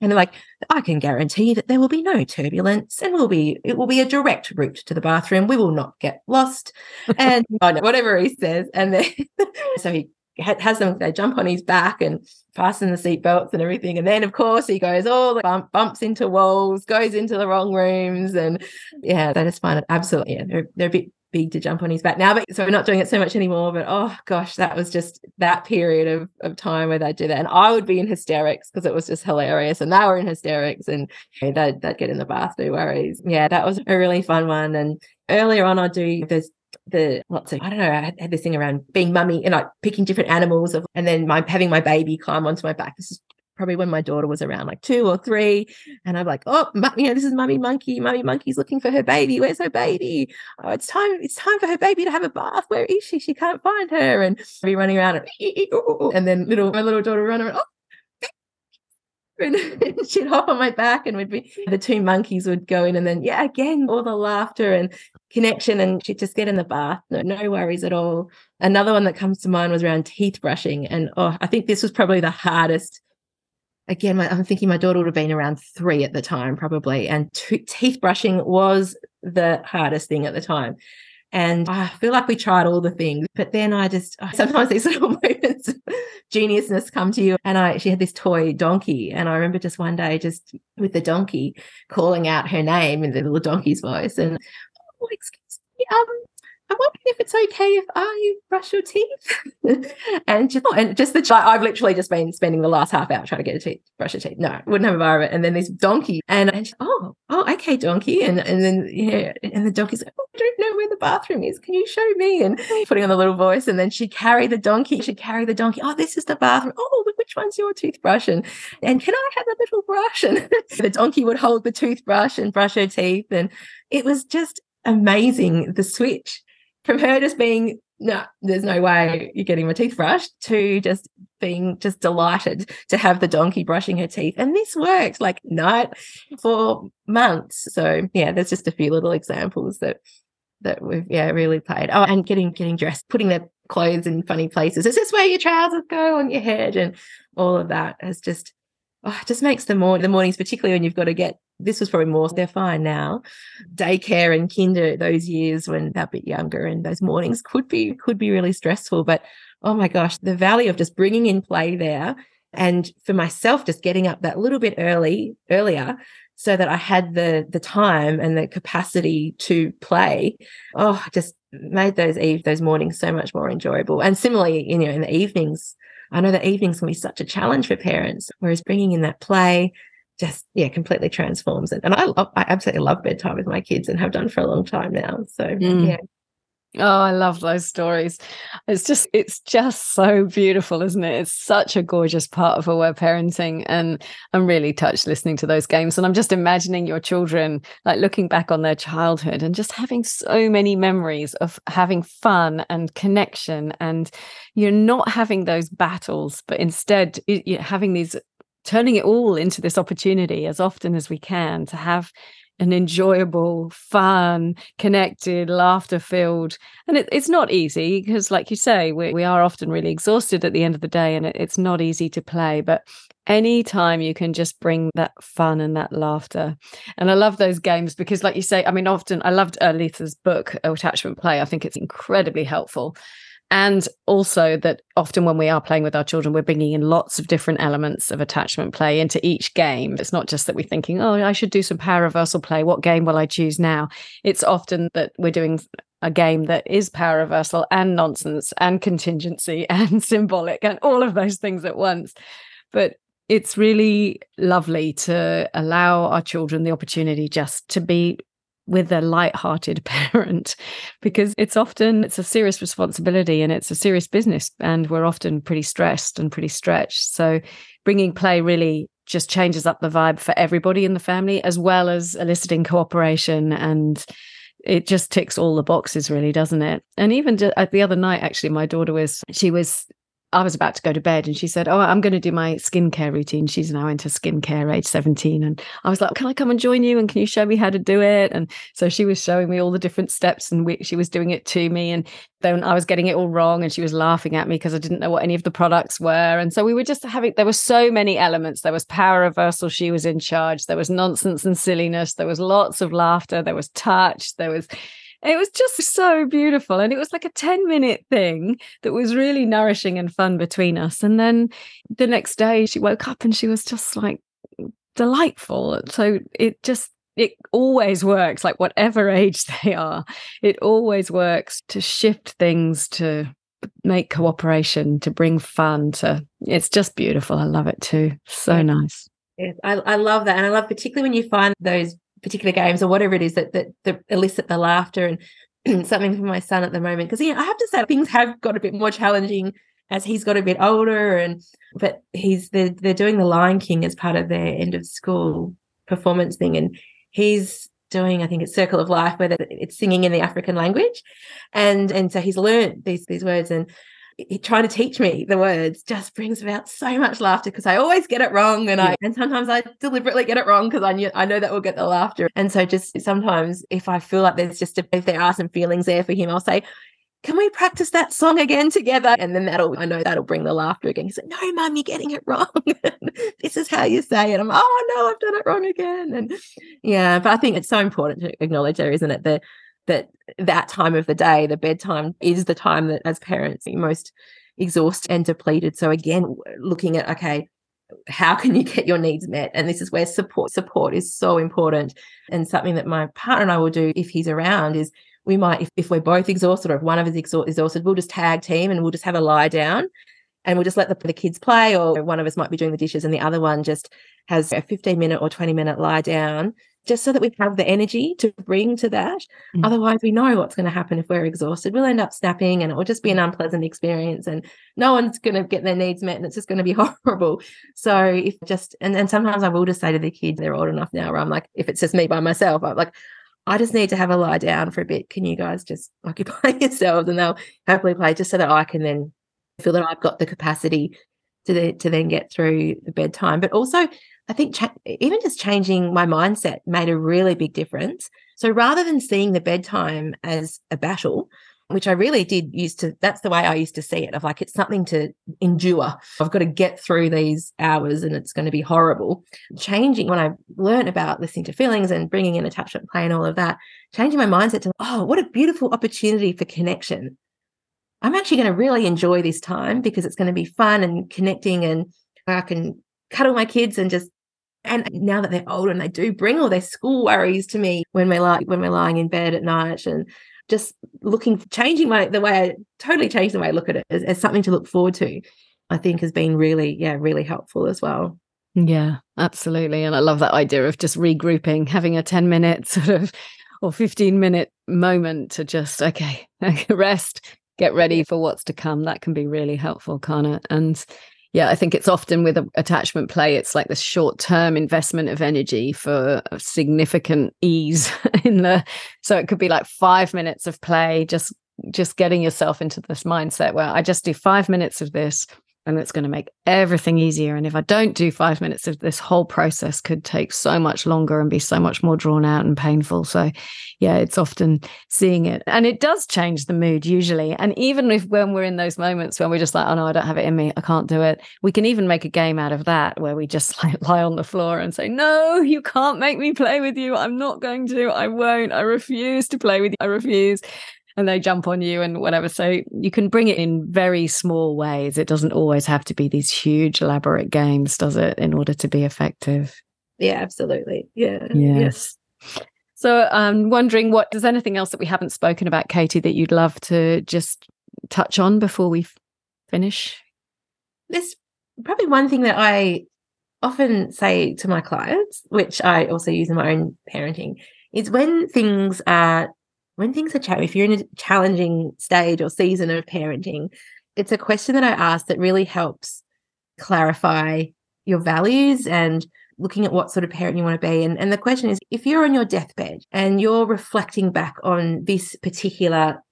and they're like i can guarantee that there will be no turbulence and will be it will be a direct route to the bathroom. We will not get lost. And whatever he says. And then so he has them they jump on his back and fasten the seat belts and everything. And then of course he goes all the bump, bumps into walls goes into the wrong rooms. And yeah that is fun absolutely yeah they're, they're a bit big to jump on his back now but so we're not doing it so much anymore but oh gosh that was just that period of, of time where they do that and i would be in hysterics because it was just hilarious and they were in hysterics and they'd, they'd get in the bath no worries yeah that was a really fun one and earlier on i do there's the lots of I don't know. I had this thing around being mummy and like picking different animals of, and then my having my baby climb onto my back. This is probably when my daughter was around like two or three. And I'm like, oh, you know, this is mummy monkey. Mummy monkey's looking for her baby. Where's her baby? Oh, it's time. It's time for her baby to have a bath. Where is she? She can't find her. And I'd be running around and, and then little my little daughter run around. Oh, and she'd hop on my back and we'd be the two monkeys would go in and then yeah again all the laughter and connection and she'd just get in the bath no, no worries at all another one that comes to mind was around teeth brushing and oh i think this was probably the hardest again, my, I'm thinking my daughter would have been around three at the time, probably, and t- teeth brushing was the hardest thing at the time. And I feel like we tried all the things, but then I just sometimes these little moments of geniusness come to you. And I she had this toy donkey, and I remember just one day just with the donkey calling out her name in the little donkey's voice, and oh, excuse me, um, I'm wondering if it's okay if I brush your teeth. and just and just the I've literally just been spending the last half hour trying to get a teeth, brush your teeth. No, wouldn't have a bar of it. And then this donkey, and, and she, oh, oh, okay, donkey. And and then yeah, and the donkey's like, oh, I don't know where the bathroom is. Can you show me? And putting on the little voice, and then she'd carry the donkey. She'd carry the donkey. Oh, this is the bathroom. Oh, which one's your toothbrush? And and can I have a little brush? And the donkey would hold the toothbrush and brush her teeth. And it was just amazing the switch from her just being no, there's no way you're getting my teeth brushed to just being just delighted to have the donkey brushing her teeth. And this worked like night for months. So yeah, there's just a few little examples that that we've yeah really played. Oh, and getting getting dressed, putting their clothes in funny places. Is this where your trousers go on your head? And all of that has just oh, it just makes the morning the mornings, particularly when you've got to get this was probably more, mm. they're fine now. Daycare and kinder, those years when they're a bit younger and those mornings could be, could be really stressful. But oh my gosh, the value of just bringing in play there. And for myself, just getting up that little bit early, earlier, so that I had the the time and the capacity to play. Oh, just made those eve those mornings so much more enjoyable. And similarly, you know, in the evenings, I know that evenings can be such a challenge for parents, whereas bringing in that play just yeah completely transforms it. And I love, I absolutely love bedtime with my kids and have done for a long time now. So mm. yeah. Oh, I love those stories. It's just it's just so beautiful, isn't it? It's such a gorgeous part of aware parenting. And I'm really touched listening to those games. And I'm just imagining your children like looking back on their childhood and just having so many memories of having fun and connection. And you're not having those battles, but instead you're having these turning it all into this opportunity as often as we can to have an enjoyable, fun, connected, laughter filled. And it, it's not easy because, like you say, we, we are often really exhausted at the end of the day and it, it's not easy to play. But anytime you can just bring that fun and that laughter. And I love those games because, like you say, I mean, often I loved uh, Aletha's book, Attachment Play. I think it's incredibly helpful and also that often when we are playing with our children we're bringing in lots of different elements of attachment play into each game. It's not just that we're thinking oh i should do some power reversal play. What game will i choose now? It's often that we're doing a game that is power reversal and nonsense and contingency and symbolic and all of those things at once. But it's really lovely to allow our children the opportunity just to be with a light-hearted parent because it's often it's a serious responsibility and it's a serious business and we're often pretty stressed and pretty stretched. So bringing play really just changes up the vibe for everybody in the family as well as eliciting cooperation and it just ticks all the boxes really doesn't it? And even just, uh, the other night actually my daughter was she was I was about to go to bed and she said, Oh, I'm going to do my skincare routine. She's now into skincare, age 17. And I was like, Can I come and join you? And can you show me how to do it? And so she was showing me all the different steps and we, she was doing it to me. And then I was getting it all wrong and she was laughing at me because I didn't know what any of the products were. And so we were just having, there were so many elements. There was power reversal. She was in charge. There was nonsense and silliness. There was lots of laughter. There was touch. There was, it was just so beautiful. And it was like a 10 minute thing that was really nourishing and fun between us. And then the next day she woke up and she was just like delightful. So it just, it always works, like whatever age they are, it always works to shift things, to make cooperation, to bring fun, to it's just beautiful. I love it too. So nice. Yes, I, I love that. And I love particularly when you find those particular games or whatever it is that that, that elicit the laughter and something for my son at the moment. Because I have to say things have got a bit more challenging as he's got a bit older and but he's they're, they're doing the Lion King as part of their end of school performance thing and he's doing I think it's Circle of Life where it's singing in the African language. And and so he's learned these these words and trying to teach me the words just brings about so much laughter because I always get it wrong and I and sometimes I deliberately get it wrong because I knew I know that will get the laughter. And so just sometimes if I feel like there's just a, if there are some feelings there for him, I'll say, can we practice that song again together? And then that'll, I know that'll bring the laughter again. He's like, no, mum, you're getting it wrong. this is how you say it. I'm, oh no, I've done it wrong again. And yeah, but I think it's so important to acknowledge there, isn't it? The that that time of the day, the bedtime, is the time that as parents are most exhausted and depleted. So again, looking at okay, how can you get your needs met? And this is where support support is so important. And something that my partner and I will do if he's around is we might, if, if we're both exhausted or if one of us is exhausted, we'll just tag team and we'll just have a lie down and we'll just let the, the kids play or one of us might be doing the dishes and the other one just has a 15 minute or 20 minute lie down just so that we have the energy to bring to that. Mm. Otherwise, we know what's going to happen if we're exhausted. We'll end up snapping and it will just be an unpleasant experience and no one's going to get their needs met and it's just going to be horrible. So, if just, and then sometimes I will just say to the kids, they're old enough now where I'm like, if it's just me by myself, I'm like, I just need to have a lie down for a bit. Can you guys just occupy yourselves? And they'll happily play just so that I can then feel that I've got the capacity to, the, to then get through the bedtime. But also, I think cha- even just changing my mindset made a really big difference. So rather than seeing the bedtime as a battle, which I really did used to, that's the way I used to see it of like, it's something to endure. I've got to get through these hours and it's going to be horrible. Changing when I learned about listening to feelings and bringing in attachment play and all of that, changing my mindset to, oh, what a beautiful opportunity for connection. I'm actually going to really enjoy this time because it's going to be fun and connecting and I can cuddle my kids and just and now that they're older and they do bring all their school worries to me when we're like when we're lying in bed at night and just looking changing my the way I totally changed the way I look at it as, as something to look forward to, I think has been really, yeah, really helpful as well. Yeah, absolutely. And I love that idea of just regrouping, having a 10 minute sort of or 15 minute moment to just, okay, rest, get ready for what's to come. That can be really helpful, can't? And yeah, I think it's often with attachment play, it's like the short term investment of energy for significant ease in the. So it could be like five minutes of play, just just getting yourself into this mindset where I just do five minutes of this and it's going to make everything easier. And if I don't do five minutes of this whole process could take so much longer and be so much more drawn out and painful. So yeah, it's often seeing it. And it does change the mood usually. And even if when we're in those moments when we're just like, oh no, I don't have it in me, I can't do it, we can even make a game out of that where we just like lie on the floor and say, No, you can't make me play with you. I'm not going to. I won't. I refuse to play with you. I refuse and they jump on you and whatever. So you can bring it in very small ways. It doesn't always have to be these huge, elaborate games, does it, in order to be effective? Yeah, absolutely. Yeah. Yes. yes. So I'm wondering what does anything else that we haven't spoken about, Katie, that you'd love to just touch on before we finish? There's probably one thing that I often say to my clients, which I also use in my own parenting, is when things are when things are challenging, if you're in a challenging stage or season of parenting, it's a question that I ask that really helps clarify your values and looking at what sort of parent you want to be. And, and the question is if you're on your deathbed and you're reflecting back on this particular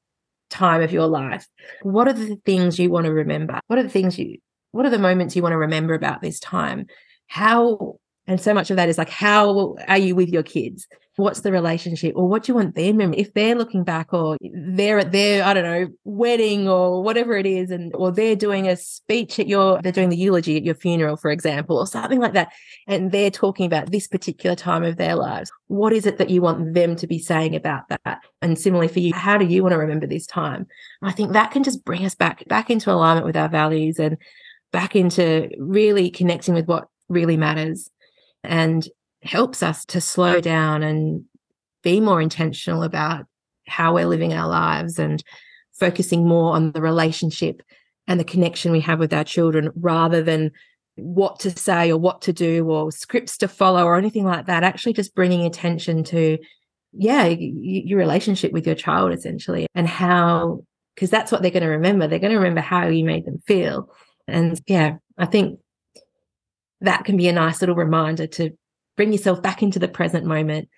time of your life, what are the things you want to remember? What are the things you, what are the moments you want to remember about this time? How, and so much of that is like, how are you with your kids? What's the relationship or what do you want them if they're looking back or they're at their i don't know wedding or whatever it is and or they're doing a speech at your they're doing the eulogy at your funeral for example or something like that and they're talking about this particular time of their lives what is it that you want them to be saying about that? And similarly for you how do you want to remember this time? I think that can just bring us back back into alignment with our values and back into really connecting with what really matters. And helps us to slow down and be more intentional about how we're living our lives and focusing more on the relationship and the connection we have with our children rather than what to say or what to do or scripts to follow or anything like that. Actually just bringing attention to yeah your relationship with your child essentially and how because that's what they're going to remember. They're going to remember how you made them feel. And yeah i think that can be a nice little reminder to bring yourself back into the present moment.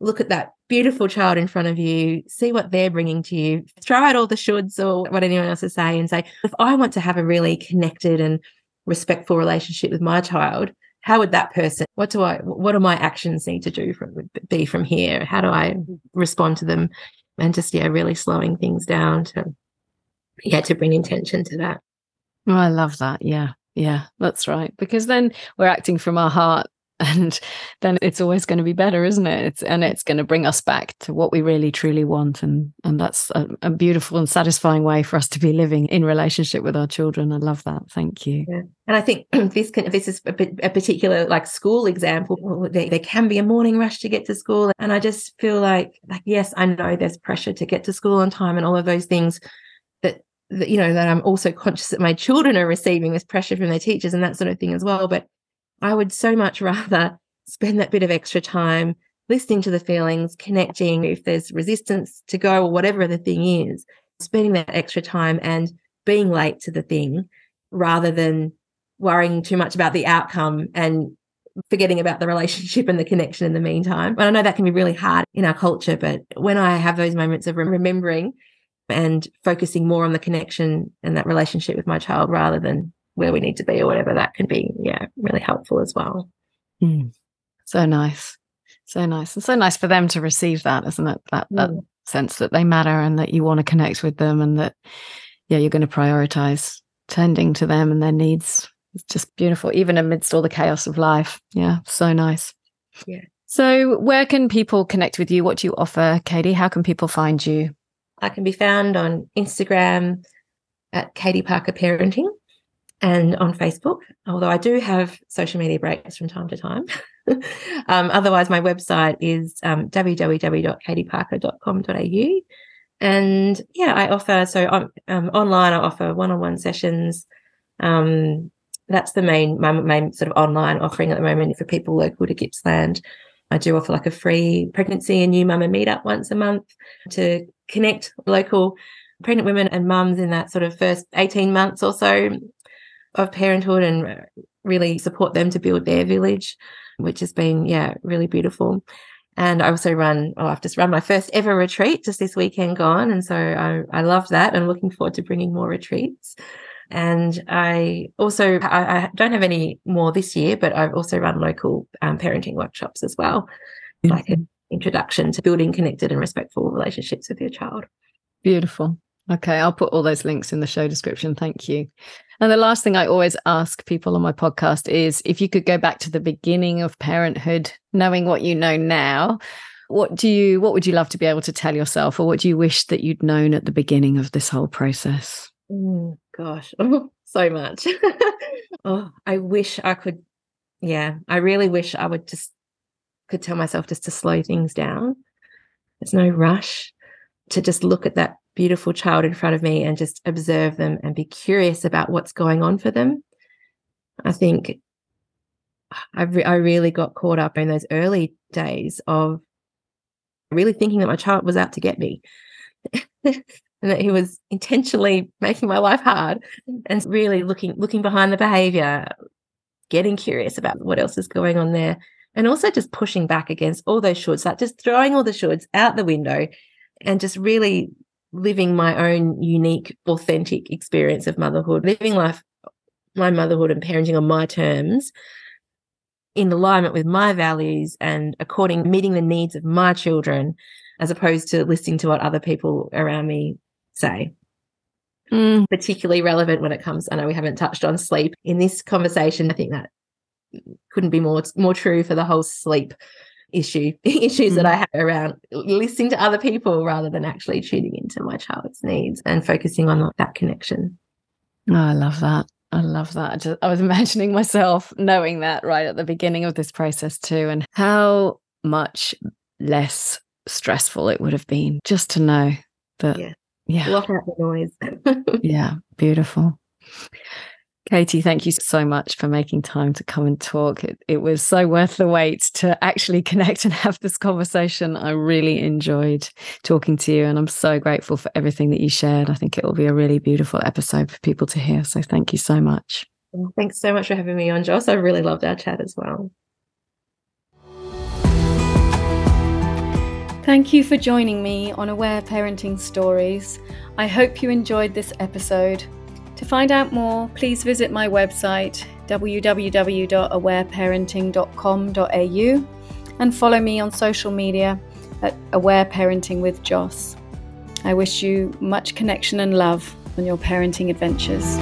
Look at that beautiful child in front of you, see what they're bringing to you, throw out all the shoulds or what anyone else is saying, and say, if I want to have a really connected and respectful relationship with my child, how would that person, what do I, what do my actions need to do from, be from here? How do I respond to them? And just, yeah, really slowing things down to, yeah, to bring intention to that. Oh, I love that. Yeah. Yeah, that's right. Because then we're acting from our heart and then it's always going to be better isn't it? It's, and it's going to bring us back to what we really truly want and and that's a, a, beautiful and satisfying way for us to be living in relationship with our children. I love that. Thank you. Yeah. and i think this can this is a, a particular like school example. There, there can be a morning rush to get to school and i just feel like like yes i know there's pressure to get to school on time and all of those things that that you know that i'm also conscious that my children are receiving this pressure from their teachers and that sort of thing as well. But I would so much rather spend that bit of extra time listening to the feelings, connecting if there's resistance to go or whatever the thing is, spending that extra time and being late to the thing rather than worrying too much about the outcome and forgetting about the relationship and the connection in the meantime. And I know that can be really hard in our culture, but when I have those moments of remembering and focusing more on the connection and that relationship with my child rather than where we need to be or whatever, that can be, yeah, really helpful as well. Mm. So nice. So nice. And so nice for them to receive that, isn't it? That, that mm. sense that they matter and that you want to connect with them and that, yeah, you're going to prioritize tending to them and their needs. It's just beautiful, even amidst all the chaos of life. Yeah, so nice. Yeah. So, where can people connect with you? What do you offer, Katie? How can people find you? I can be found on Instagram at Katie Parker Parenting and on Facebook, although I do have social media breaks from time to time. um, otherwise, my website is um, www.katieparker.com.au. And yeah, I offer, so um, online, I offer one on one sessions. Um, that's the main, my main sort of online offering at the moment for people local to Gippsland. I do offer like a free pregnancy and new mama meetup once a month to connect local pregnant women and mums in that sort of first 18 months or so of parenthood and really support them to build their village, which has been, yeah, really beautiful. And I also run, oh, I've just run my first ever retreat just this weekend gone. And so I, I love that and looking forward to bringing more retreats. And I also, I, I don't have any more this year, but I've also run local um, parenting workshops as well, mm-hmm. like an introduction to building connected and respectful relationships with your child. Beautiful. Okay, I'll put all those links in the show description. Thank you. And the last thing I always ask people on my podcast is if you could go back to the beginning of parenthood, knowing what you know now, what do you what would you love to be able to tell yourself or what do you wish that you'd known at the beginning of this whole process? Mm, gosh, so much. oh, I wish I could yeah, I really wish I would just could tell myself just to slow things down. There's no rush to just look at that beautiful child in front of me and just observe them and be curious about what's going on for them. I think I, re- I really got caught up in those early days of really thinking that my child was out to get me and that he was intentionally making my life hard and really looking looking behind the behavior getting curious about what else is going on there and also just pushing back against all those shoulds like just throwing all the shoulds out the window and just really living my own unique, authentic experience of motherhood, living life, my motherhood and parenting on my terms, in alignment with my values and according meeting the needs of my children, as opposed to listening to what other people around me say. Mm. Particularly relevant when it comes. I know we haven't touched on sleep in this conversation. I think that couldn't be more more true for the whole sleep issue issues mm. that I have around listening to other people rather than actually tuning into my child's needs and focusing on that connection. Oh, I love that. I love that. I, just, I was imagining myself knowing that right at the beginning of this process too, and how much less stressful it would have been just to know that. Yeah. Yeah. Block out the noise. yeah. Beautiful. Katie, thank you so much for making time to come and talk. It, it, was so worth the wait to actually connect and have this conversation. I really enjoyed talking to you, and I'm so grateful for everything that you shared. I think it will be a really beautiful episode for people to hear. So, thank you so much. Thanks so much for having me on, Joss. I really loved our chat as well. Thank you for joining me on Aware Parenting Stories. I hope you enjoyed this episode. To find out more, please visit my website www.awareparenting.com.au and follow me on social media at Aware Parenting with Joss. I wish you much connection and love on your parenting adventures.